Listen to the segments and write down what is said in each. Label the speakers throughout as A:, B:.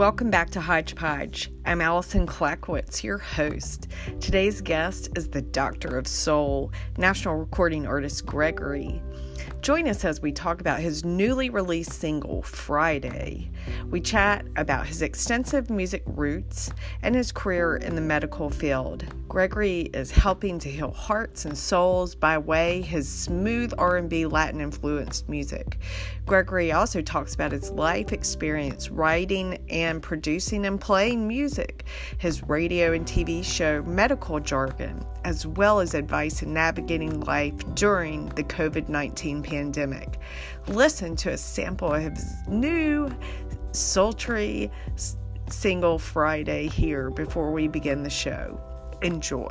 A: Welcome back to Hodgepodge. I'm Allison Klackwitz, your host. Today's guest is the Doctor of Soul, national recording artist Gregory. Join us as we talk about his newly released single, Friday. We chat about his extensive music roots and his career in the medical field. Gregory is helping to heal hearts and souls by way his smooth R&B Latin influenced music. Gregory also talks about his life experience writing and producing and playing music, his radio and TV show Medical Jargon, as well as advice in navigating life during the COVID-19 pandemic. Listen to a sample of his new sultry single Friday here before we begin the show. Enjoy.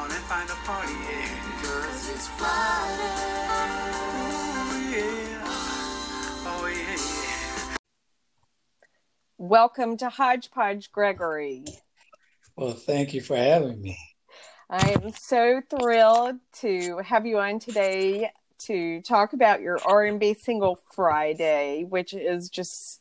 B: Town and find a party, yeah. Cause it's Friday. Ooh, yeah. Oh, yeah.
A: Welcome to Hodgepodge, Gregory.
C: Well, thank you for having me.
A: I am so thrilled to have you on today to talk about your R&B single Friday, which is just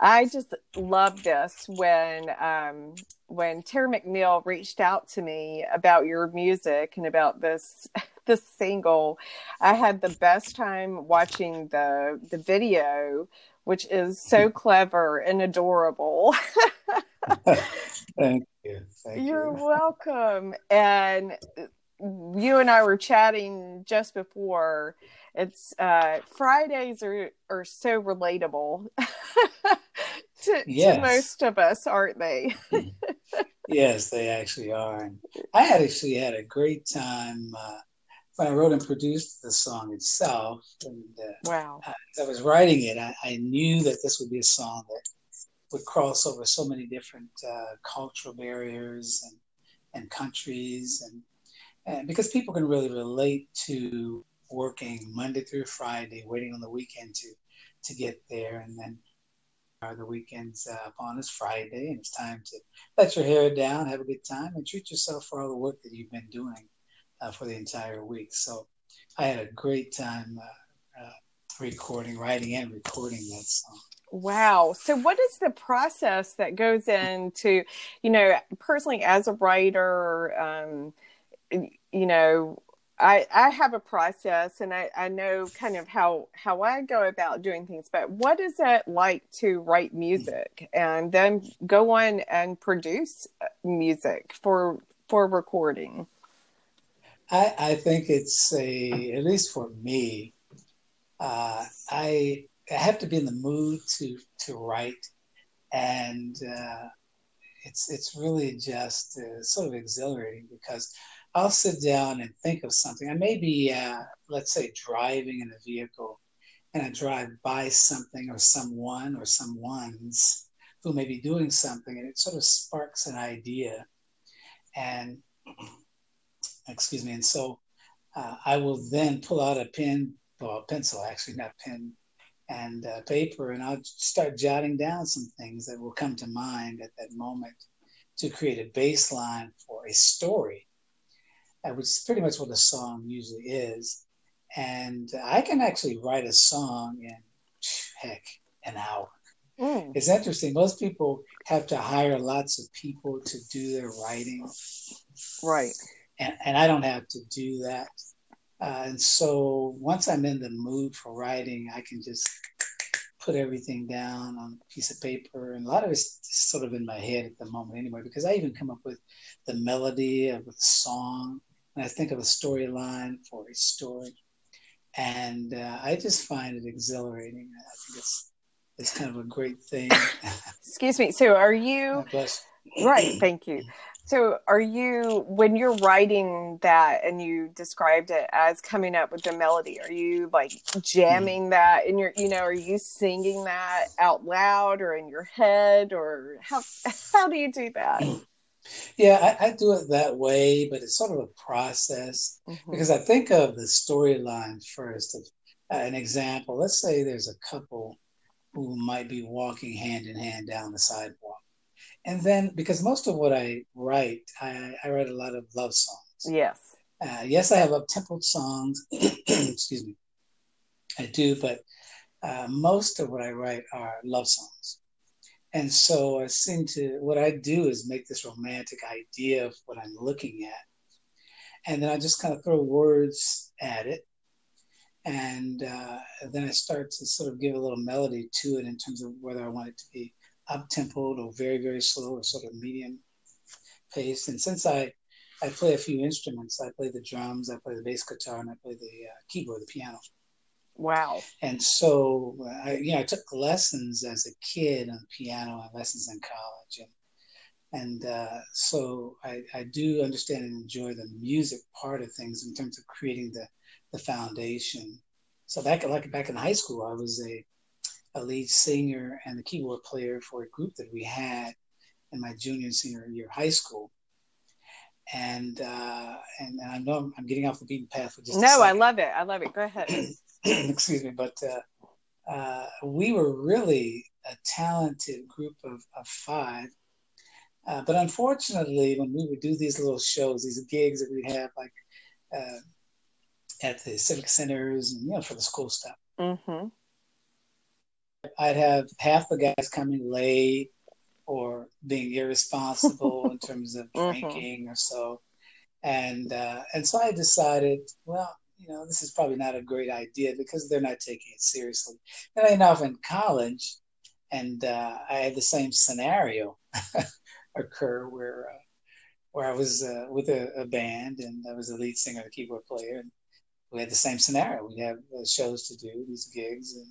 A: I just love this when um, when Tara McNeil reached out to me about your music and about this this single. I had the best time watching the the video, which is so clever and adorable.
C: Thank you. Thank
A: You're
C: you.
A: welcome. And you and I were chatting just before. It's uh, Fridays are are so relatable to,
C: Yes.
A: to most of us, aren't they?
C: Yes, they actually are. And I actually had a great time uh, when I wrote and produced the song itself. And uh,
A: Wow.
C: as I was writing it, I, I knew that this would be a song that would cross over so many different uh, cultural barriers and, and countries, and, and because people can really relate to working Monday through Friday, waiting on the weekend to to get there, and then uh, the weekends uh, upon us Friday, and it's time to let your hair down, have a good time, and treat yourself for all the work that you've been doing uh, for the entire week. So I had a great time uh, uh, recording, writing, and recording that song.
A: Wow. So, what is the process that goes into, you know, personally as a writer, um, you know, I, I have a process and I, I know kind of how, how I go about doing things, but what is it like to write music and then go on and produce uh, music for, for recording?
C: I, I think it's a, at least for me, uh, I, I have to be in the mood to, to write. And uh, it's, it's really just uh, sort of exhilarating because I'll sit down and think of something. I may be, uh, let's say, driving in a vehicle and I drive by something or someone or someone's who may be doing something and it sort of sparks an idea. And excuse me. And so uh, I will then pull out a pen, well, a pencil, actually, not pen, and uh, paper, and I'll start jotting down some things that will come to mind at that moment to create a baseline for a story, which is pretty much what a song usually is. And I can actually write a song in, heck, an hour.
A: Mm.
C: It's interesting. Most people have to hire lots of people to do their writing
A: Right.
C: and, and I don't have to do that. Uh, and so once I'm in the mood for writing, I can just put everything down on a piece of paper. And a lot of it's sort of in my head at the moment anyway, because I even come up with the melody of the song and I think of a storyline for a story. And uh, I just find it exhilarating. I think it's, it's kind of a great thing.
A: Excuse me. So, are you right? Thank you. So, are you when you're writing that and you described it as coming up with the melody? Are you like jamming that in your, you know, are you singing that out loud or in your head or how how do you do that?
C: Yeah, I, I do it that way, but it's sort of a process
A: Mhm.
C: because I think of the storyline first of uh, an example. Let's say there's a couple who might be walking hand in hand down the sidewalk. And then, because most of what I write, I, I write a lot of love songs.
A: Yes.
C: Uh, yes, I have up tempo songs. Excuse me. I do, but uh, most of what I write are love songs. And so I seem to, what I do is make this romantic idea of what I'm looking at. And then I just kind of throw words at it. And uh, then I start to sort of give a little melody to it in terms of whether I want it to be up tempoed or very, very slow or sort of medium paced. And since I, I play a few instruments, I play the drums, I play the bass guitar, and I play the uh, keyboard, the piano.
A: Wow.
C: And so, I, you know, I took lessons as a kid on piano and lessons in college. And, and uh, so I, I do understand and enjoy the music part of things in terms of creating the, the foundation. So back like back in high school, I was a, a lead singer and the keyboard player for a group that we had in my junior and senior year of high school. And uh, and, and I know I'm, I'm getting off the beaten path for just
A: no, I love it. I love it. Go ahead.
C: excuse me, but uh, uh, we were really a talented group of, of five. Uh, but unfortunately, when we would do these little shows, these gigs that we'd have, like uh, at the civic centers and you know for the school stuff,
A: mm-hmm.
C: I'd have half the guys coming late or being irresponsible in terms of
A: Mm-hmm.
C: drinking or so, and uh, and so I decided, well, you know, this is probably not a great idea because they're not taking it seriously. And I ended up in college, and uh, I had the same scenario occur where uh, where I was uh, with a, a, band and I was the lead singer, the keyboard player, and we had the same scenario. We have uh, shows to do, these gigs, and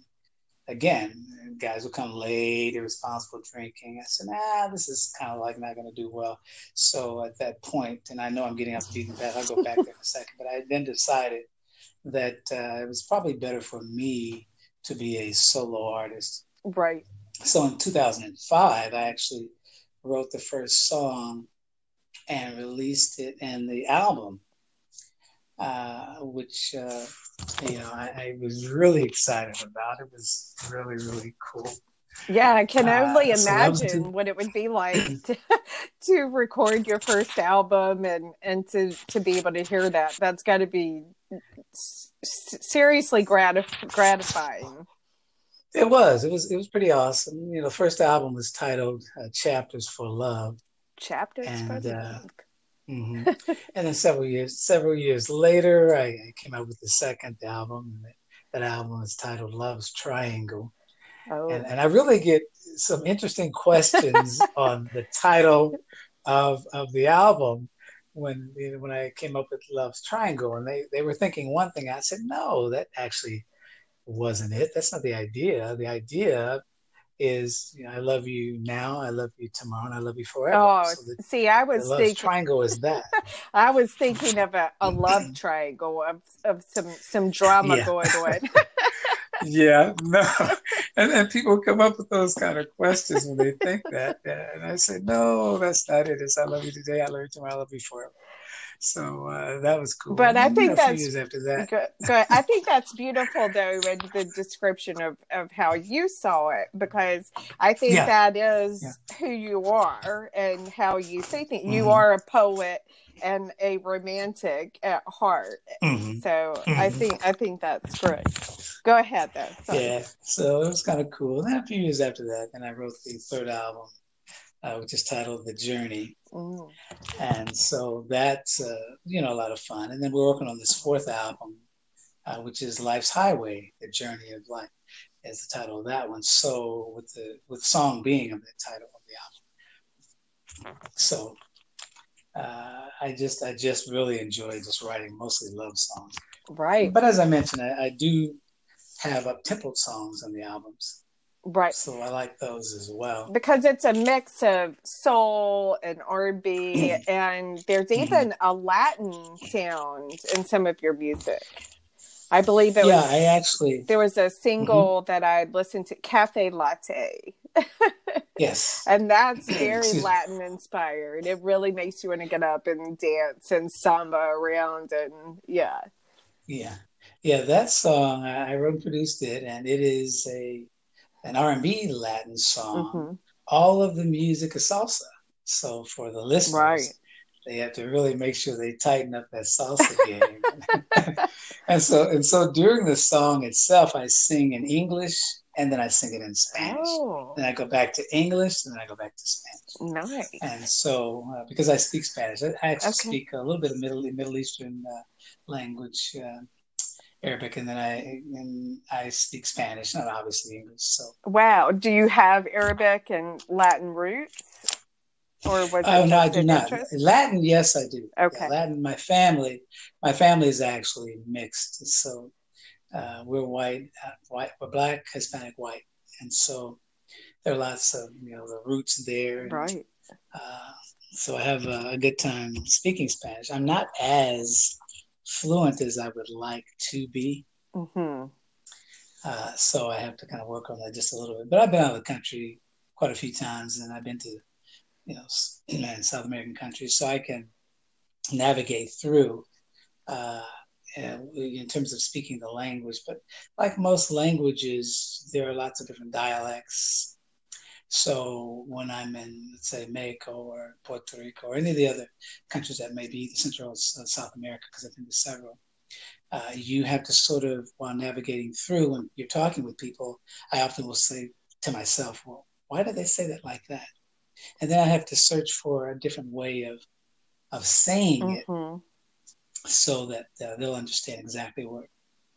C: again, guys would come late, irresponsible drinking. I said, nah, this is kind of like not going to do well. So at that point, and I know I'm getting off the beaten path, I'll go back there in a second, but I then decided that uh, it was probably better for me to be a solo artist.
A: Right.
C: So in 2005, I actually wrote the first song and released it in the album, uh, which uh, you know I, I, was really excited about. It was really really cool.
A: Yeah, I can only uh, imagine so what it would be like to, to record your first album and and to to be able to hear that. That's got to be seriously gratif- gratifying.
C: It was. It was. It was pretty awesome. You know, the first album was titled uh, "Chapters for Love."
A: Chapters
C: and,
A: for
C: uh,
A: Love.
C: Mm-hmm. and then several years, several years later, I, I came out with the second album. And that album is titled "Love's Triangle."
A: Oh.
C: And, and I really get some interesting questions on the title of of the album when you know, when I came up with Love's Triangle, and they they were thinking one thing. I said, no, that actually wasn't it. That's not the idea. The idea is you know, I love you now, I love you tomorrow, and I love you forever.
A: Oh,
C: so the,
A: see, I was
C: the
A: thinking
C: triangle is that.
A: I was thinking of a, a love triangle of of some some drama
C: Yeah.
A: going on.
C: yeah, no, and and people come up with those kind of questions when they think that, and I say, no, that's not it. It's I love you today, I love you tomorrow, I love you forever. So uh, that was cool.
A: But
C: And
A: I think that's
C: years after that.
A: Good, good. I think that's beautiful, though, in the description of, of how you saw it, because I think
C: Yeah.
A: that is
C: Yeah.
A: who you are and how you see things. You
C: Mhm.
A: are a poet and a romantic at heart.
C: Mhm.
A: So I
C: Mhm.
A: think I think that's great. Go ahead, though. Sorry.
C: Yeah, so it was kind of cool. And then a few years after that, then I wrote the third album, uh, which is titled The Journey.
A: Mm.
C: And so that's, uh, you know, a lot of fun. And then we're working on this fourth album, uh, which is Life's Highway, The Journey of Life, is the title of that one. So with the with song being of the title of the album. So uh, I just I just really enjoy just writing mostly love songs.
A: Right,
C: But as I mentioned, I, I do have up tempo songs on the albums.
A: right.
C: So I like those as well.
A: because it's a mix of soul and R&B and there's
C: Mm-hmm.
A: even a Latin sound in some of your music. I believe it
C: yeah,
A: was
C: I Mm-hmm. actually
A: there was a single that I listened to Cafe Latte
C: yes.
A: and that's very Latin inspired. It really makes you want to get up and dance and samba around and yeah.
C: Yeah. Yeah, that song I wrote produced it, and it is a an R and B Latin song.
A: Mhm.
C: All of the music is salsa. So for the listeners,
A: Right.
C: they have to really make sure they tighten up that salsa game. and so and so during the song itself, I sing in English and then I sing it in Spanish.
A: Oh,
C: Then I go back to English, and then I go back to Spanish.
A: nice.
C: And so, uh, because I speak Spanish, I I actually
A: Okay.
C: speak a little bit of Middle Middle Eastern uh, language, uh, Arabic, and then I and I speak Spanish, not obviously English. So,
A: Wow. Do you have Arabic and Latin roots? Or was
C: oh no, I do not.
A: interest?
C: Latin, yes, I do.
A: Okay.
C: Yeah, Latin. My family, my family is actually mixed. So uh, we're white, uh, white, we're black, Hispanic, white, and so there are lots of you know the roots there. and,
A: Right.
C: Uh, so I have a, a good time speaking Spanish. I'm not as fluent as I would like to be,
A: Mm-hmm.
C: uh, so I have to kind of work on that just a little bit. But I've been out of the country quite a few times, and I've been to you know South American countries, so I can navigate through. Uh, uh, in terms of speaking the language, but like most languages, there are lots of different dialects. So when I'm in, let's say, Mexico or Puerto Rico or any of the other countries that may be Central or South America, because I've been to several, uh, you have to sort of, while navigating through, when you're talking with people, I often will say to myself, well, why do they say that like that? And then I have to search for a different way of of saying it
A: hmm
C: so that uh, they'll understand exactly what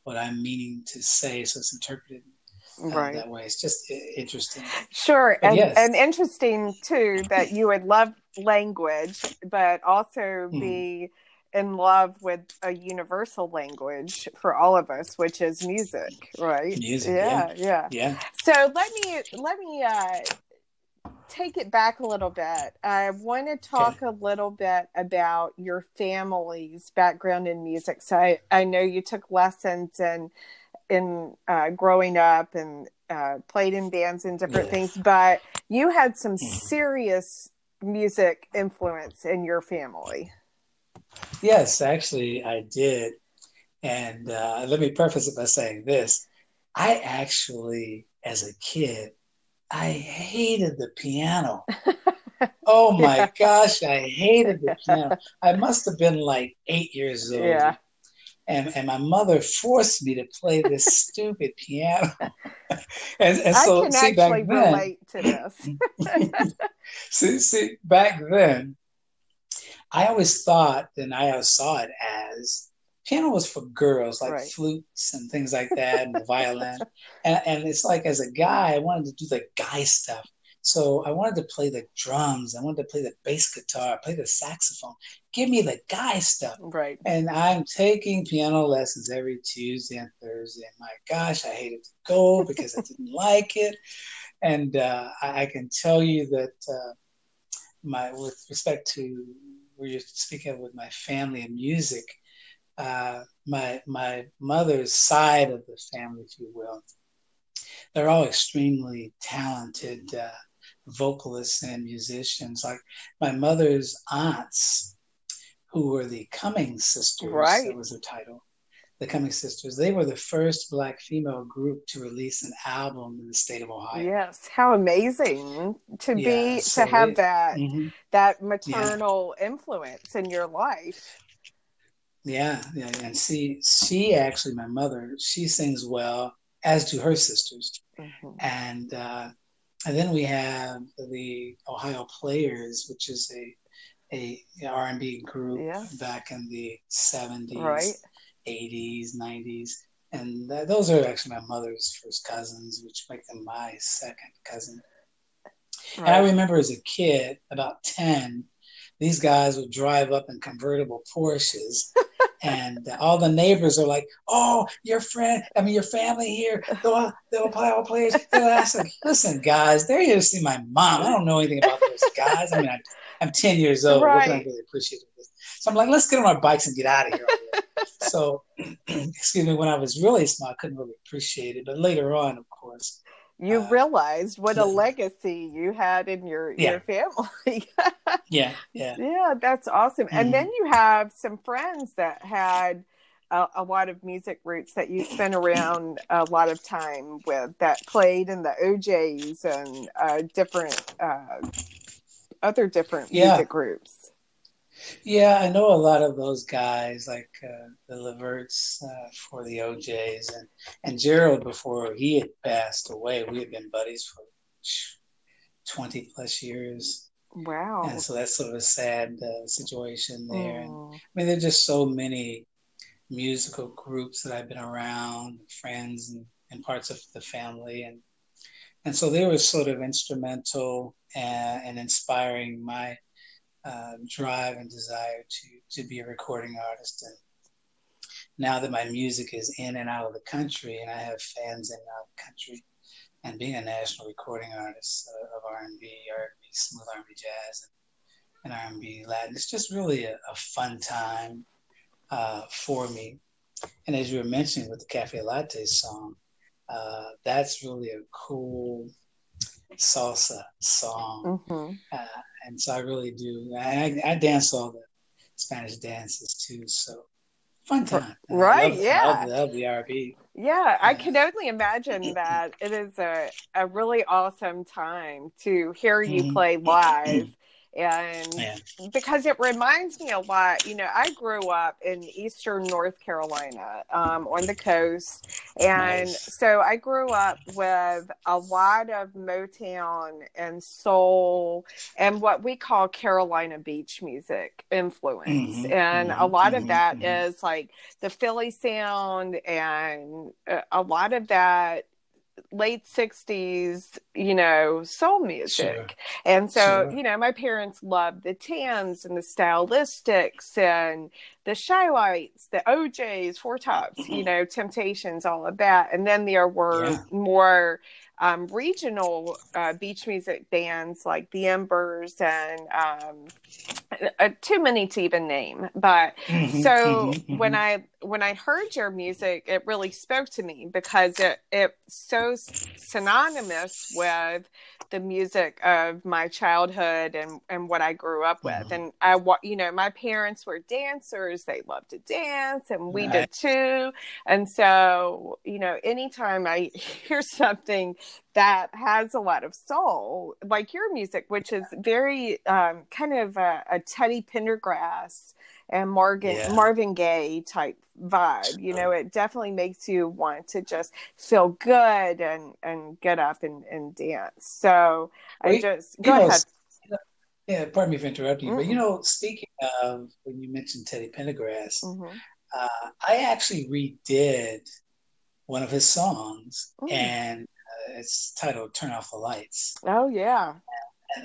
C: what I'm meaning to say, so it's interpreted uh,
A: Right.
C: that way. It's just interesting.
A: Sure,
C: But
A: and
C: yes.
A: and interesting too that you would love language, but also
C: Mhm.
A: be in love with a universal language for all of us, which is music, right?
C: Music,
A: yeah, yeah.
C: Yeah.
A: So let me let me uh, take it back a little bit. I want to talk a little bit about your family's background in music. So I, I know you took lessons in in uh, growing up and uh, played in bands and different
C: Yeah.
A: things, but you had some
C: Mhm.
A: serious music influence in your family.
C: Yes, actually, I did. And uh, let me preface it by saying this: I actually, as a kid, I hated the piano. Oh my
A: Yeah.
C: gosh, I hated the piano. I must have been like eight years old.
A: Yeah.
C: And, and my mother forced me to play this stupid piano. and, and
A: I
C: so,
A: can
C: see, back then,
A: relate to this.
C: see, see, back then, I always thought, and I always saw it as piano was for girls, like
A: Right.
C: flutes and things like that, and the violin. And, and it's like, as a guy, I wanted to do the guy stuff. So I wanted to play the drums, I wanted to play the bass guitar, play the saxophone. Give me the guy stuff.
A: right.
C: And I'm taking piano lessons every Tuesday and Thursday. And my gosh, I hated to go because I didn't like it. And uh, I, I can tell you that uh, my, with respect to where you're speaking of with my family and music, uh, my my mother's side of the family, if you will, they're all extremely talented uh, vocalists and musicians. Like my mother's aunts, who were the Cummings sisters,
A: Right.
C: that was their title. The Cummings sisters. They were the first black female group to release an album in the state of Ohio.
A: Yes, how amazing to
C: Yeah,
A: be
C: so
A: to have
C: they-
A: that
C: Mhm.
A: that maternal influence in your life.
C: Yeah, yeah, and see, she actually, my mother, she sings well, as do her sisters.
A: Mhm.
C: and uh, and then we have the Ohio Players, which is a a R and B group
A: Yeah.
C: back in the seventies,
A: Right.
C: eighties, nineties, and th- those are actually my mother's first cousins, which make them my second cousin. And I remember as a kid, about ten, these guys would drive up in convertible Porsches. And all the neighbors are like, "Oh, your friend, I mean, your family here, the the Ohio players." And I said, "Listen, guys, they're here to see my mom. I don't know anything about those guys. I mean, I'm, I'm ten years old. What can I really appreciate this?" So I'm like, "Let's get on our bikes and get out of here." so, excuse me. When I was really small, I couldn't really appreciate it, but later on, of course,
A: You
C: uh,
A: realized what a legacy you had in your
C: Yeah.
A: your family.
C: yeah, yeah.
A: yeah, that's awesome. And
C: Mhm.
A: then you have some friends that had a, a, lot of music roots that you spent around a lot of time with that played in the O'Jays and uh, different uh, other different yeah. music groups.
C: Yeah, I know a lot of those guys, like uh, the Leverts uh, for the O'Jays, and and Gerald before he had passed away. We had been buddies for twenty plus years.
A: Wow!
C: And so that's sort of a sad uh, situation there. And, I mean, there's just so many musical groups that I've been around, friends and, and parts of the family, and and so they were sort of instrumental and, and inspiring my uh, drive and desire to to be a recording artist. And now that my music is in and out of the country, and I have fans in and out of the country, and being a national recording artist uh, of R&B, R&B, smooth R&B jazz, and, and R&B Latin, it's just really a, a fun time uh, for me. And as you were mentioning with the Cafe Latte song, uh, that's really a cool salsa song. Mm-hmm. Uh, and so I really do. I, I, dance all the Spanish dances too. So fun time.
A: Right.
C: Love,
A: yeah.
C: Love, love the RB.
A: Yeah, I can only imagine that it is a, a really awesome time to hear you mm-hmm. play live and yeah. because it reminds me a lot you know i grew up in eastern north carolina um, on the coast and nice. so i grew up with a lot of motown and soul and what we call carolina beach music influence mm-hmm, and mm-hmm, a lot mm-hmm, of that mm-hmm. is like the philly sound and a lot of that late 60s you know soul music sure. and so sure. you know my parents loved the tans and the stylistics and the Chi-Lites the o'jays four tops you know temptations all of that and then there were yeah. more um, regional uh, beach music bands like the Embers and um, uh, too many to even name. But mm-hmm, so mm-hmm, mm-hmm. when I when I heard your music, it really spoke to me because it it's so synonymous with the music of my childhood and and what I grew up with. Mm-hmm. And I you know my parents were dancers; they loved to dance, and we right. did too. And so you know, anytime I hear something that has a lot of soul, like your music, which is very um, kind of a, a Teddy Pendergrass and Marvin yeah. Marvin Gaye type vibe. You know, it definitely makes you want to just feel good and and get up and, and dance. So I just go know, ahead.
C: Yeah, pardon me for interrupting you, mm-hmm. but you know, speaking of when you mentioned Teddy Pendergrass, mm-hmm. uh, I actually redid one of his songs, mm. and uh, it's titled "Turn Off the Lights."
A: Oh yeah,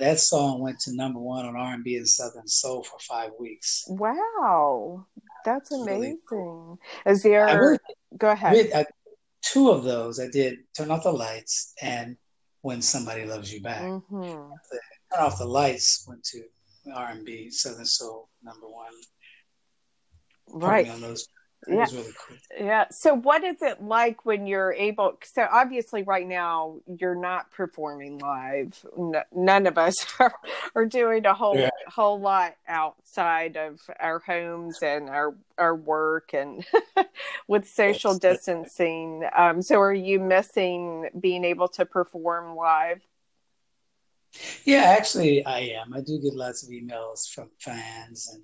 C: that song went to number one on R and B and Southern Soul for five weeks.
A: Wow, that's amazing. Really cool. Is there? Go ahead.
C: I, two of those I did. Turn off the lights and When Somebody Loves You Back. Mm-hmm. Turn off the lights went to R and B Southern Soul number one.
A: Right. On those yeah. Really cool. Yeah. So, what is it like when you're able? So, obviously, right now you're not performing live. None of us are, are doing a whole yeah. whole lot outside of our homes and our our work and with social distancing. Um, so, are you missing being able to perform live?
C: Yeah, actually, I am. I do get lots of emails from fans and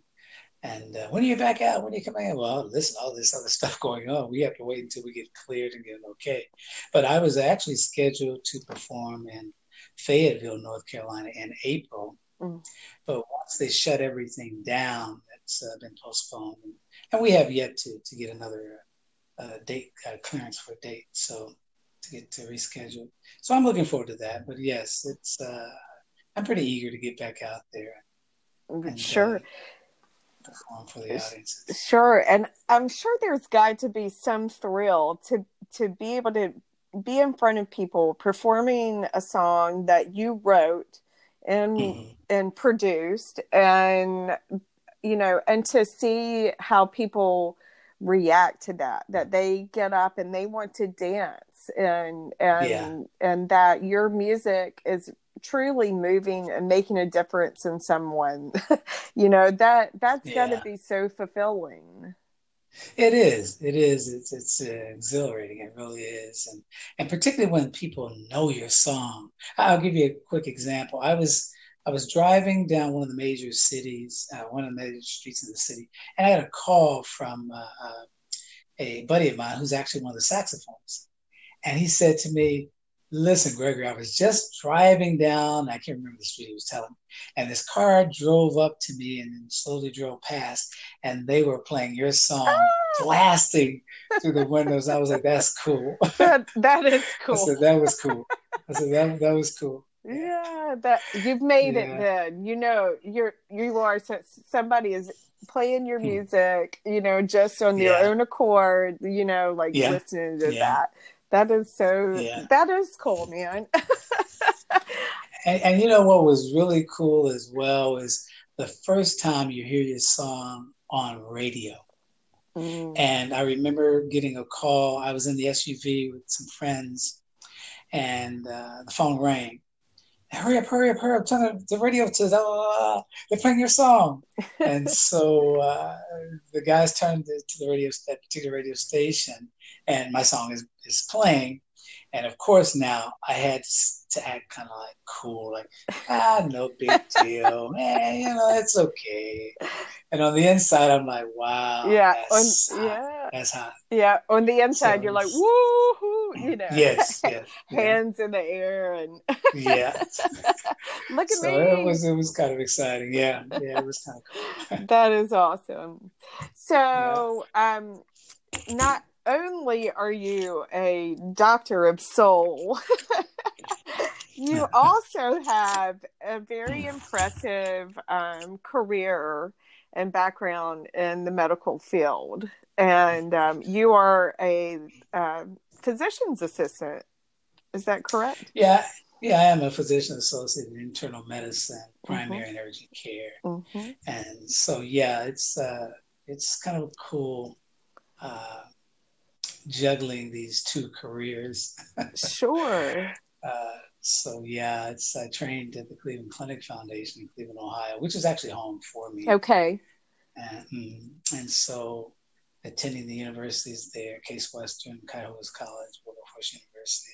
C: and uh, when are you back out? When are you coming in? Well, listen, all this other stuff going on. We have to wait until we get cleared and get an okay. But I was actually scheduled to perform in Fayetteville, North Carolina in April. Mm. But once they shut everything down, that's uh, been postponed. And, and, we have yet to, to get another uh, date uh, clearance for a date. So to get to reschedule. So I'm looking forward to that. But yes, it's uh, I'm pretty eager to get back out there.
A: And, sure
C: uh, perform for the audience.
A: Sure, and I'm sure there's got to be some thrill to to be able to be in front of people performing a song that you wrote and mm-hmm. and produced, and you know, and to see how people react to that that they get up and they want to dance and and yeah. and that your music is truly moving and making a difference in someone you know that that's yeah. got to be so fulfilling
C: It is. It is. It's it's uh, exhilarating. It really is, and and particularly when people know your song. I'll give you a quick example. I was I was driving down one of the major cities, uh, one of the major streets in the city, and I had a call from uh, uh a buddy of mine who's actually one of the saxophones, and he said to me, Listen, Gregory, I was just driving down, I can't remember the street he was telling me, and this car drove up to me and then slowly drove past, and they were playing your song ah! blasting through the windows. I was like, that's cool.
A: That, that is cool.
C: I said, that was cool. I said, that, that was cool.
A: Yeah, that you've made yeah. it then. You know, you're you are somebody is playing your hmm. music, you know, just on yeah. their own accord, you know, like yeah. listening to that that is so. Yeah. That is cool, man.
C: and, and, you know what was really cool as well is the first time you hear your song on radio. Mm. And I remember getting a call. I was in the SUV with some friends, and uh, the phone rang. Hurry up, hurry up, hurry up, turn the radio to the, they're playing your song. and so uh, the guys turned to, to the radio, that particular radio station, and my song is, is playing. And of course, now I had to act kind of like cool, like, ah, no big deal, man, you know, it's okay. And on the inside, I'm like, wow,
A: yeah,
C: that's
A: on,
C: hot. yeah, that's hot.
A: Yeah, on the inside, so, you're like, woohoo, you know,
C: yes, yes
A: hands
C: yeah.
A: in the air, and
C: yeah,
A: look at
C: so
A: me.
C: It was it was kind of exciting, yeah, yeah, it was kind of
A: cool. that is awesome. So, yeah. um, not only are you a doctor of soul, you also have a very impressive um, career and background in the medical field. And um, you are a uh, physician's assistant. Is that correct?
C: Yeah. Yeah, I am a physician associate in internal medicine, primary mm-hmm. and urgent care, mm-hmm. and so yeah, it's uh, it's kind of cool uh, juggling these two careers.
A: sure.
C: Uh, so yeah, it's I trained at the Cleveland Clinic Foundation in Cleveland, Ohio, which is actually home for me.
A: Okay.
C: And, mm, and so attending the universities there, Case Western, Cuyahoga College, Wilberforce University,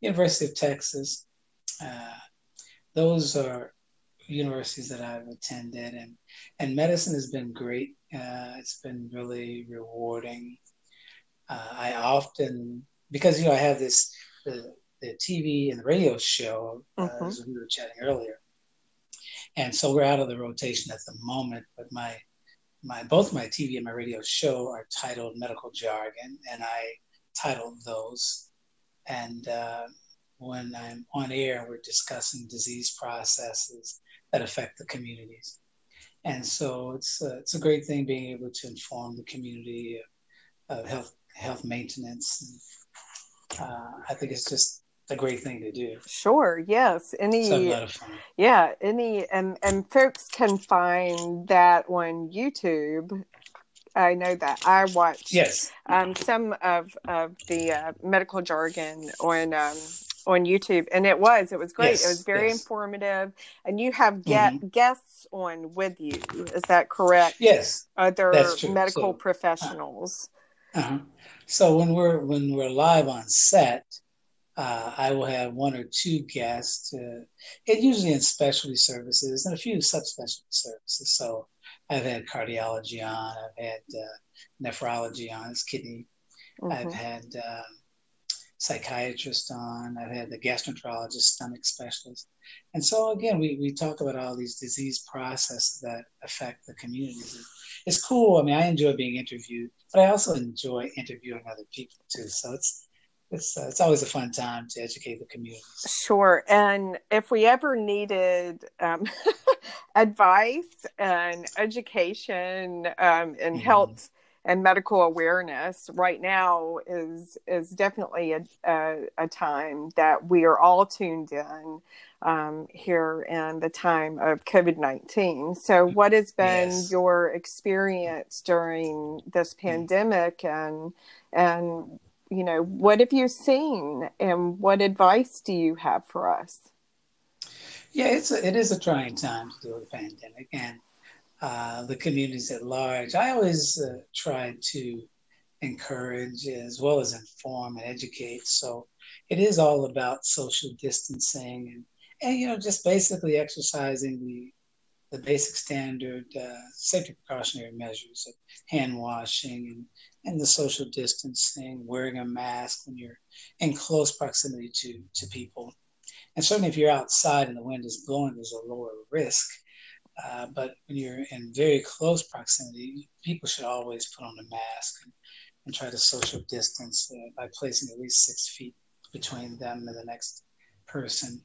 C: University of Texas. Uh, those are universities that I've attended, and and medicine has been great. Uh, it's been really rewarding uh, I often because you know I have this the, the TV and the radio show uh, mm-hmm. as we were chatting earlier, and so we're out of the rotation at the moment. But my my both my TV and my radio show are titled Medical Jargon, and I titled those. And uh, when I'm on air, we're discussing disease processes that affect the communities. And so it's a, it's a great thing being able to inform the community of, of health health maintenance. Uh, I think it's just a great thing to do.
A: Sure. Yes. Any. Yeah. Any and and folks can find that on YouTube. I know that I watched
C: yes
A: um, some of of the uh, medical jargon on um, on YouTube, and it was it was great. Yes, it was very yes. informative, and you have get mm-hmm. guests on with you. Is that correct?
C: Yes,
A: other medical so, uh, professionals.
C: Uh-huh. So when we're when we're live on set, uh, I will have one or two guests, uh, and usually in specialty services and a few subspecialty services. So I've had cardiology on, I've had uh, nephrology on, it's kidney. Mm-hmm. I've had um, psychiatrist on, I've had the gastroenterologist, stomach specialist. And so again, we, we talk about all these disease processes that affect the communities it's cool. I mean, I enjoy being interviewed, but I also enjoy interviewing other people too. So it's it's uh, it's always a fun time to educate the community.
A: Sure, and if we ever needed um, advice and education um, and mm-hmm. health and medical awareness right now is is definitely a, a, a time that we are all tuned in um, here in the time of COVID 19. So, what has been yes. your experience during this mm-hmm. pandemic and, and, you know, what have you seen and what advice do you have for us?
C: Yeah, it's a, it is a trying time to deal with the pandemic. And uh, the communities at large. I always uh, try to encourage as well as inform and educate. So it is all about social distancing and, and you know, just basically exercising the the basic standard uh, safety precautionary measures of hand washing and, and the social distancing, wearing a mask when you're in close proximity to, to people. And certainly if you're outside and the wind is blowing, there's a lower risk. Uh, but when you're in very close proximity, people should always put on a mask and, and try to social distance uh, by placing at least six feet between them and the next person.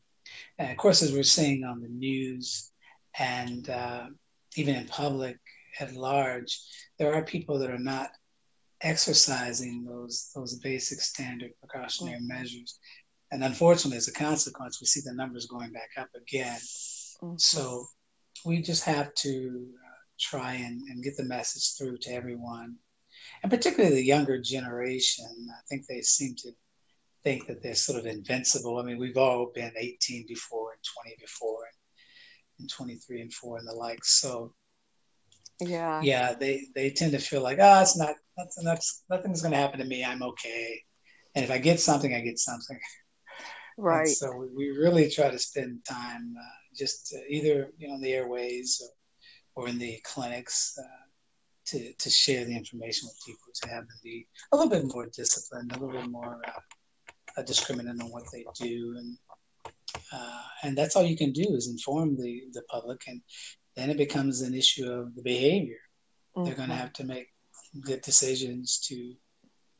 C: And of course, as we're seeing on the news, and uh, even in public at large, there are people that are not exercising those those basic standard precautionary mm-hmm. measures. And unfortunately, as a consequence, we see the numbers going back up again. Mm-hmm. So we just have to uh, try and, and get the message through to everyone, and particularly the younger generation. I think they seem to think that they're sort of invincible. I mean, we've all been 18 before and 20 before, and and 23 and 4 and the like. So
A: yeah,
C: yeah, they they tend to feel like, oh, it's not that's, nothing's going to happen to me. I'm okay. And if I get something, I get something.
A: Right.
C: And so we, really try to spend time uh, just either you know in the airways or, or in the clinics uh, to to share the information with people to have them be a little bit more disciplined, a little bit more uh, discriminant on what they do, and uh, and that's all you can do is inform the the public, and then it becomes an issue of the behavior. Mm-hmm. They're going to have to make good decisions to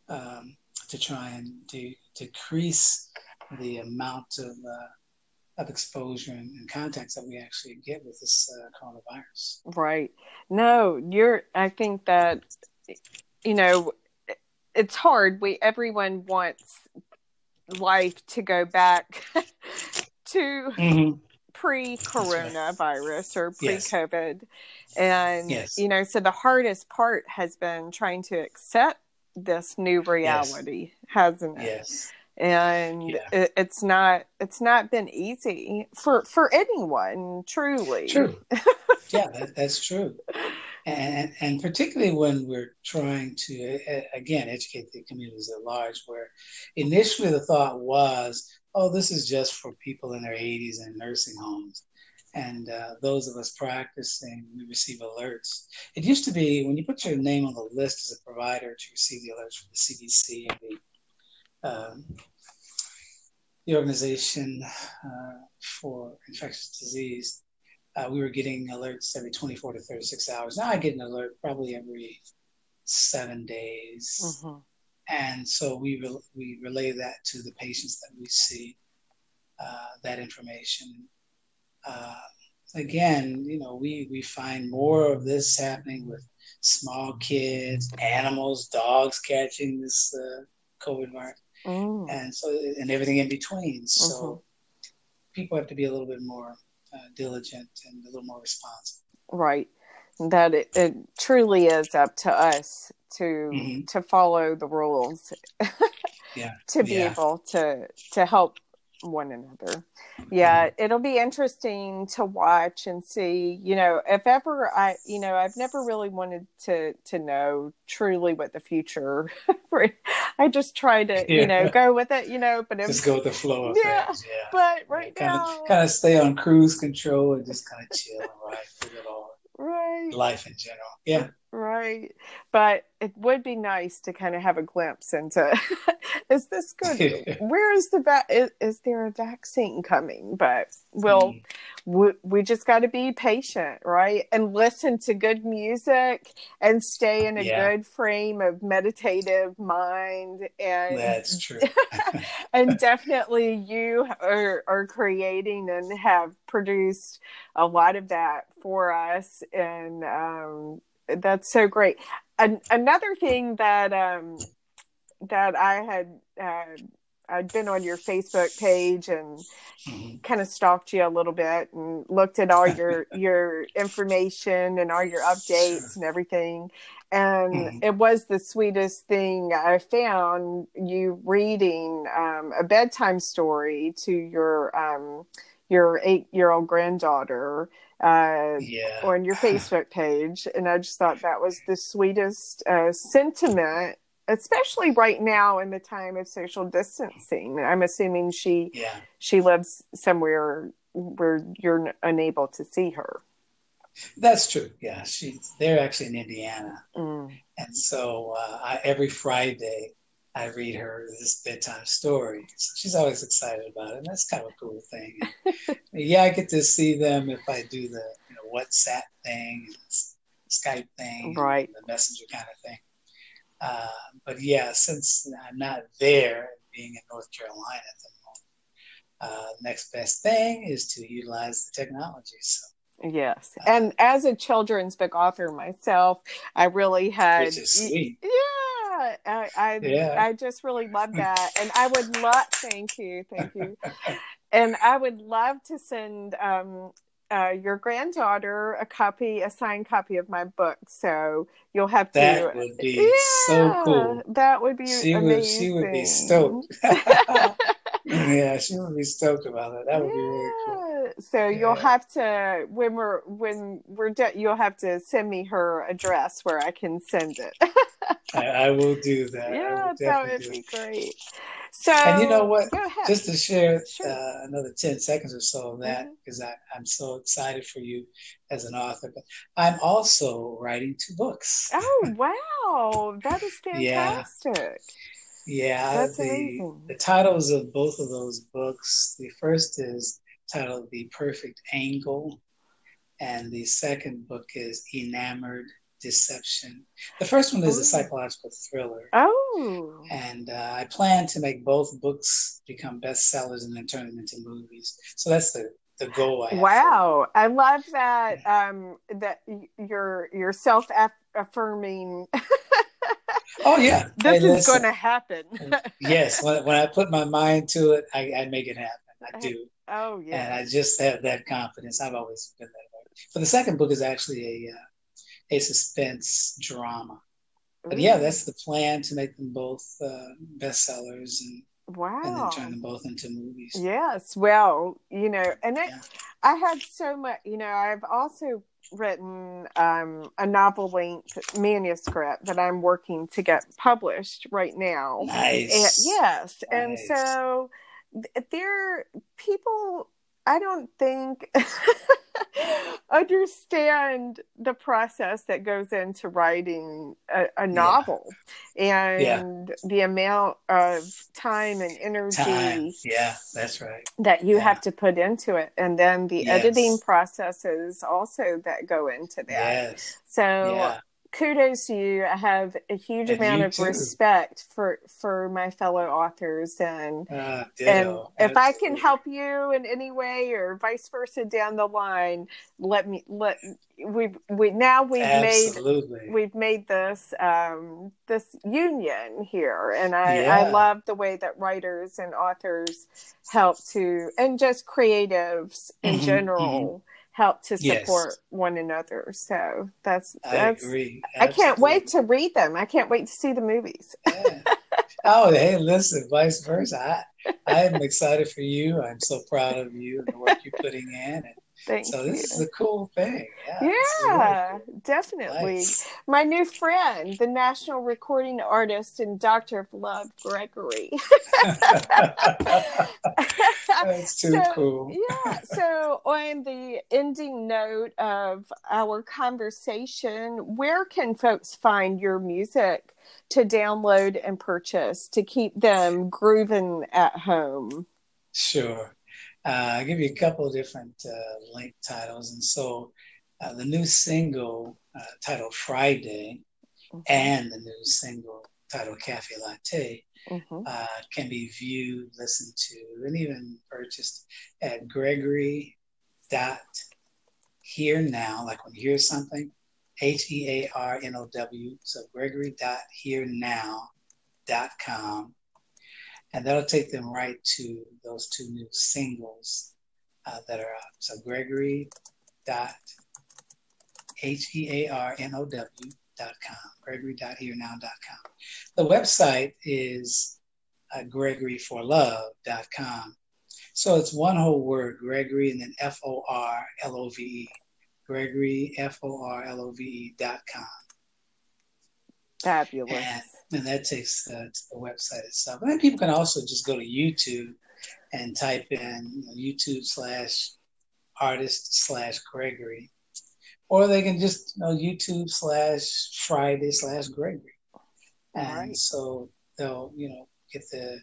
C: um, to try and de- decrease the amount of uh, of exposure and, and, contacts that we actually get with this uh, coronavirus.
A: Right. No, you're. I think that you know it's hard. We everyone wants life to go back to mm-hmm. pre-coronavirus or pre-COVID, yes. and yes. you know, so the hardest part has been trying to accept this new reality, yes. hasn't it?
C: Yes.
A: And yeah. it, it's not it's not been easy for for anyone, truly.
C: True. yeah, that, that's true and, and particularly when we're trying to again educate the communities at large where initially the thought was oh this is just for people in their 80s and nursing homes and uh, those of us practicing we receive alerts it used to be when you put your name on the list as a provider to receive the alerts from the cdc and the um, the organization uh, for infectious disease uh, we were getting alerts every 24 to 36 hours. Now I get an alert probably every seven days. Mm-hmm. And so we, re- we relay that to the patients that we see, uh, that information. Uh, again, you know, we, we find more of this happening with small kids, animals, dogs catching this uh, COVID virus. Mm. And so, and everything in between. So mm-hmm. people have to be a little bit more uh, diligent and a little more responsive.
A: Right. That it, it truly is up to us to mm-hmm. to follow the rules.
C: yeah.
A: To be
C: yeah.
A: able to to help one another. Yeah, mm-hmm. it'll be interesting to watch and see, you know, if ever I, you know, I've never really wanted to to know truly what the future I just try to, yeah. you know, go with it, you know, but
C: just go with the flow of
A: yeah,
C: things. Yeah.
A: But right
C: kind
A: now
C: of kind of stay on cruise control and just kind of chill and ride through it all.
A: Right.
C: Life in general. Yeah.
A: Right. But it would be nice to kind of have a glimpse into is this good? Where is the va- is, is, there a vaccine coming? But we'll mm. we, we just got to be patient, right? And listen to good music and stay in a yeah. good frame of meditative mind and
C: That's true.
A: and definitely you are are creating and have produced a lot of that for us and um that's so great. An- another thing that um, that I had uh, I'd been on your Facebook page and mm-hmm. kind of stalked you a little bit and looked at all your your information and all your updates and everything. And mm-hmm. it was the sweetest thing I found you reading um, a bedtime story to your um, your eight year old granddaughter uh,
C: Yeah.
A: on your Facebook page, and I just thought that was the sweetest uh, sentiment, especially right now in the time of social distancing. I'm assuming she
C: Yeah.
A: she lives somewhere where you're unable to see her.
C: That's true. Yeah. She they're actually in Indiana.
A: Mm.
C: And so uh, I, every Friday, I read her this bedtime story. So she's always excited about it. And that's kind of a cool thing. yeah, I get to see them if I do the you know, WhatsApp thing, and Skype thing,
A: Right.
C: the messenger kind of thing. Uh, but yeah, since I'm not there, being in North Carolina at the moment, uh, next best thing is to utilize the technology. So,
A: Yes, and as a children's book author myself, I really had
C: which is sweet.
A: Yeah, I I,
C: Yeah.
A: I just really love that, and I would love. Thank you, thank you, and I would love to send um, uh, your granddaughter a copy, a signed copy of my book. So you'll have to.
C: That would be so cool.
A: That would be
C: She would,
A: amazing.
C: she would be stoked. yeah, she would be stoked about that. That would be really cool.
A: Yeah. So you'll have to when we're when we're done. You'll have to send me her address where I can send it.
C: I, I will do that.
A: Yeah, that would be great. So
C: And you know what? Just to share
A: Sure.
C: uh, another 10 seconds or so on that, because I I'm so excited for you as an author. But I'm also writing two books.
A: oh wow, that is
C: Yeah.
A: fantastic.
C: Yeah,
A: That's
C: the,
A: amazing.
C: the titles of both of those books the first is titled The Perfect Angle, and the second book is Enamored Deception. The first one is a psychological thriller.
A: Oh,
C: And uh, I plan to make both books become bestsellers and then turn them into movies. So that's the, the goal I
A: wow! I love that. Um, that y- you're you're self affirming.
C: Oh, yeah.
A: this
C: Hey,
A: is going to happen.
C: yes, when, when I put my mind to it, I, I make it happen. I do.
A: oh yeah. And.
C: I just have that confidence. I've always been that way. But the second book is actually a, uh, a suspense drama. But yeah, that's the plan to make them both uh, bestsellers and, and
A: wow.
C: then turn them both into movies.
A: Yes, well, you know, and it,
C: Yeah.
A: I had so much, you know, I've also written um, a novel length manuscript that I'm working to get published right now. And,
C: Nice.
A: yes, and so there, people, I don't think understand the process that goes into writing a, a novel and the amount of time and energy
C: Time. Yeah, that's right.
A: that you
C: Yeah.
A: have to put into it and then the
C: Yes.
A: editing processes also that go into that
C: Yes.
A: so
C: Yeah.
A: Kudos to you. I have a huge
C: And
A: amount of
C: too.
A: respect for for my fellow authors and
C: Uh,
A: and if i can help you in any way or vice versa down the line let me let we we now we've made we've made this um, this union here, and I,
C: Yeah.
A: I love the way that writers and authors help to, and just creatives in
C: Mhm,
A: general help to
C: Yes.
A: support one another. So that's
C: I
A: that's.
C: agree.
A: I can't wait to read them. I can't wait to see the movies.
C: Yeah. Oh, hey, listen, vice versa. I, I am excited for you. I'm so proud of you and the work you're putting in. And
A: Thank
C: so
A: you.
C: this is a cool thing. Yeah. it's really cool.
A: definitely.
C: Nice.
A: My new friend, the national recording artist and doctor of love, Gregory.
C: That's too
A: So,
C: cool.
A: yeah. So, on the ending note of our conversation, where can folks find your music to download and purchase to keep them grooving at home?
C: Sure. Uh, I'll give you a couple of different uh, link titles. And so uh, the new single uh, titled Friday and the new single titled Cafe Latte
A: Mhm.
C: uh, can be viewed, listened to, and even purchased at Gregory dot hear now. Like when you hear something, H E A R N O W. So Gregory dot hear now dot com, and that'll take them right to those two new singles uh, that are out. So Gregory dot H E A R N O W dot com. Gregory dot hear now dot com. The website is uh, com. So it's one whole word, Gregory, and then F O R L O V E. Gregory, F O R L O V E dot com.
A: Fabulous.
C: And, and that takes uh, to the website itself. And people can also just go to YouTube and type in you know, YouTube slash artist slash Gregory. Or they can just you know YouTube slash Friday slash Gregory. And
A: Right.
C: so they'll, you know, get the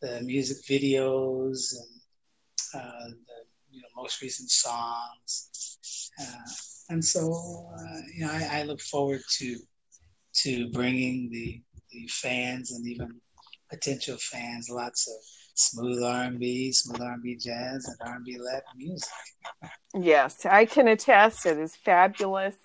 C: the music videos and uh, the you know most recent songs. Uh, and so uh, you know, I, I look forward to to bringing the the fans and even potential fans lots of smooth R&B, smooth R&B jazz, and R&B Latin music.
A: Yes, I can attest. It is fabulous,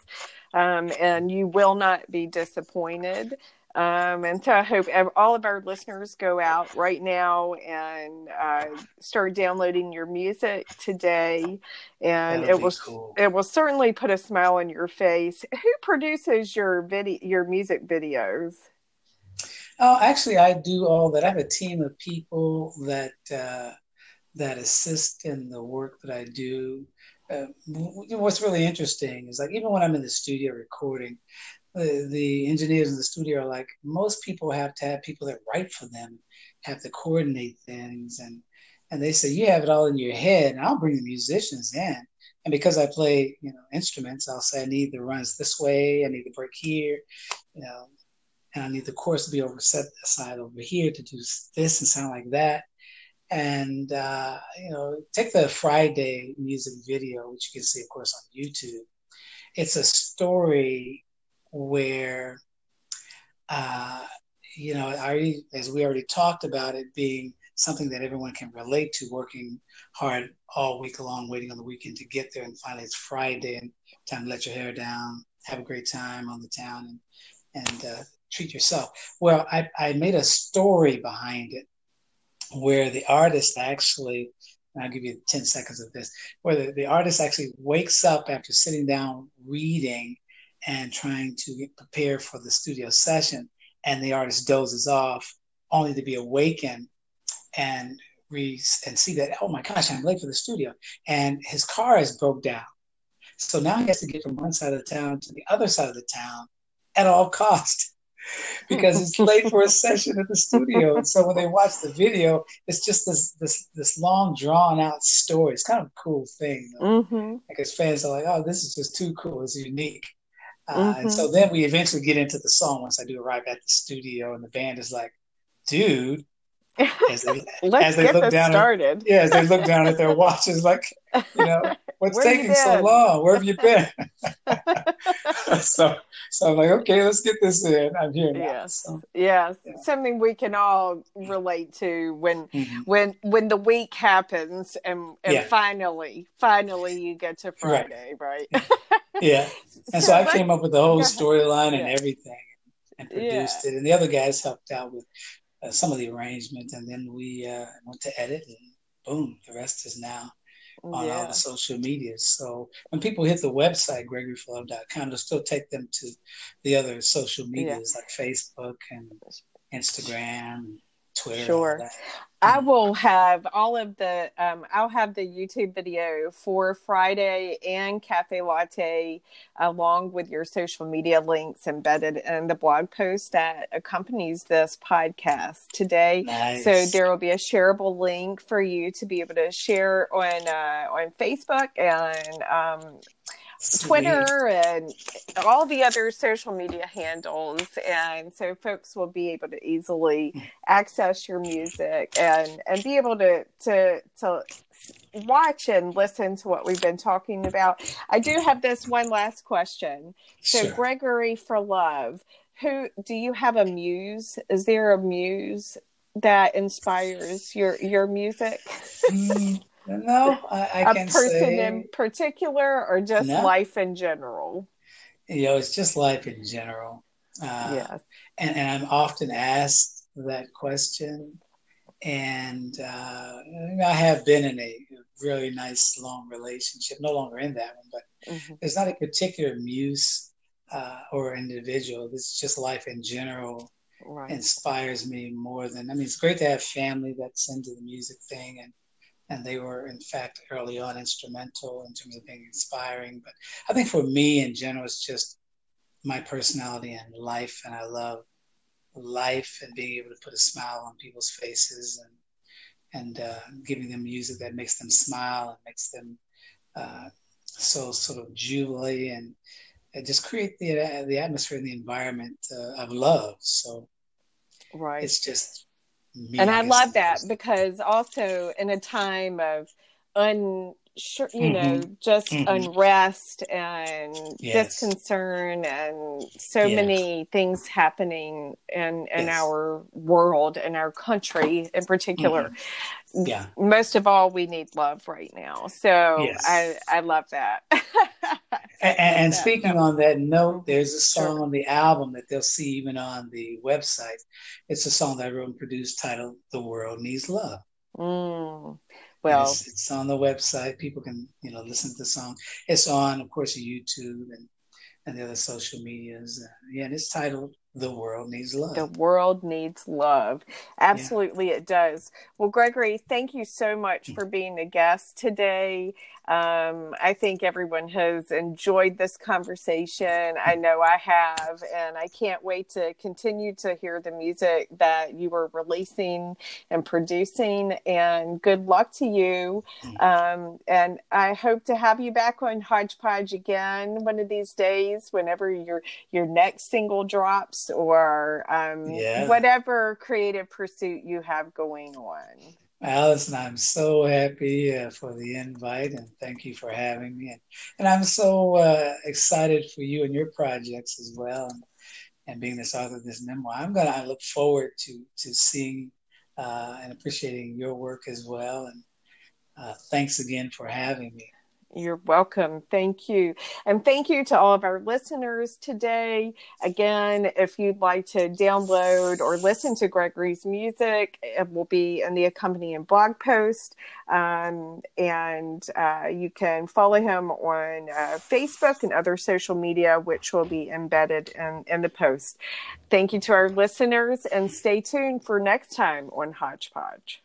A: um, and you will not be disappointed. Um, and so I hope all of our listeners go out right now and uh, start downloading your music today, and
C: That'll
A: it will
C: cool.
A: it will certainly put a smile on your face. Who produces your video your music videos?
C: Oh, actually, I do all that. I have a team of people that uh, that assist in the work that I do. Uh, what's really interesting is like even when I'm in the studio recording, the, engineers in the studio are like most people have to have people that write for them, have to coordinate things, and and they say you have it all in your head, and I'll bring the musicians in. And because I play, you know, instruments, I'll say I need the runs this way, I need the break here, you know, and I need the chorus to be over set aside over here to do this and sound like that. And uh, you know, take the Friday music video, which you can see, of course, on YouTube. It's a story where, uh, you know, I, as we already talked about it being something that everyone can relate to, working hard all week long, waiting on the weekend to get there, and finally it's Friday and time to let your hair down, have a great time on the town, and and uh, treat yourself. Well, I, I made a story behind it where the artist actually, I'll give you 10 seconds of this, where the, the artist actually wakes up after sitting down reading and trying to get prepared for the studio session, and the artist dozes off only to be awakened and re- and see that, oh my gosh, I'm late for the studio. And his car is broke down. So now he has to get from one side of the town to the other side of the town at all cost because it's late for a session at the studio. And so when they watch the video, it's just this this this long drawn out story. It's kind of a cool thing.
A: Mm-hmm.
C: Because fans are like, oh, this is just too cool. It's unique. Uh, And so then we eventually get into the song once I do arrive at the studio, and the band is like, dude, as they,
A: Let's
C: as they
A: get
C: look
A: this
C: down at-
A: started.
C: yeah, as they look down at their watches, like, you know, what's
A: Where
C: taking so long? Where have you been? so, so I'm like, okay, let's get this in. I'm here now.
A: Yes,
C: So,
A: yes,
C: Yeah.
A: something we can all relate to when
C: mhm.
A: when when the week happens and and
C: Yeah.
A: finally finally you get to Friday, right?
C: yeah. And so, I
A: let-
C: came up with the whole storyline and
A: Yeah.
C: everything and produced it. And the other guys helped out with uh, some of the arrangement. And then we uh, went to edit, and boom, the rest is now on all the social medias. So when people hit the website, gregoryforlove.com, it'll still take them to the other social medias like Facebook and Instagram, Twitter.
A: Sure. I will have all of the um, I'll have the YouTube video for Friday and Cafe Latte along with your social media links embedded in the blog post that accompanies this podcast today.
C: Nice.
A: So there will be a shareable link for you to be able to share on uh, on Facebook and um,
C: Sweet.
A: Twitter and all the other social media handles. And so folks will be able to easily access your music and, and be able to, to, to watch and listen to what we've been talking about. I do have this one last question. So
C: Sure.
A: Gregory for Love, who do you have a muse? Is there a muse that inspires your your music?
C: Mm, no, I, I
A: a person
C: say,
A: in particular or just
C: No.
A: life in general?
C: you know, it's just life in general. Uh,
A: yes.
C: and, and I'm often asked that question. And uh, I have been in a really nice long relationship, no longer in that one, but
A: Mhm.
C: there's not a particular muse uh, or individual. This is just life in general
A: Right.
C: inspires me more than I mean. It's great to have family that's into the music thing, and and they were in fact early on instrumental in terms of being inspiring. But I think for me in general, it's just my personality and life, and I love life and being able to put a smile on people's faces and and uh, giving them music that makes them smile and makes them uh, so sort of jubilee and, and just create the the atmosphere and the environment uh, of love. So
A: right,
C: it's just
A: and I love that because also in a time of un sure you mm-hmm. know just mm-hmm. unrest and yes. disconcern and so yeah. many things happening in in yes. our world in our country in particular
C: mm-hmm. yeah
A: most of all we need love right now so yes. i i love that
C: and, and speaking on that note there's a song sure. on the album that they'll see even on the website it's a song that i wrote and produced titled the world needs love
A: mm. Well,
C: it's, it's, on the website. People can, you know, listen to the song. It's on, of course, YouTube and and the other social medias. Uh, yeah, and it's titled "The World Needs Love."
A: The world needs love. Absolutely, yeah. it does. Well, Gregory, thank you so much mm. for being a guest today. Um, I think everyone has enjoyed this conversation. I know I have, and I can't wait to continue to hear the music that you are releasing and producing. And good luck to you. Um, and I hope to have you back on Hodgepodge again one of these days, whenever your your next single drops or um, yeah. whatever creative pursuit you have going on.
C: Allison, I'm so happy uh, for the invite and thank you for having me. And, and I'm so uh, excited for you and your projects as well and, and being this author of this memoir. I'm going to look forward to, to seeing uh, and appreciating your work as well. And uh, thanks again for having me.
A: You're welcome. Thank you. And thank you to all of our listeners today. Again, if you'd like to download or listen to Gregory's music, it will be in the accompanying blog post. Um, and uh, you can follow him on uh, Facebook and other social media, which will be embedded in, in the post. Thank you to our listeners and stay tuned for next time on Hodgepodge.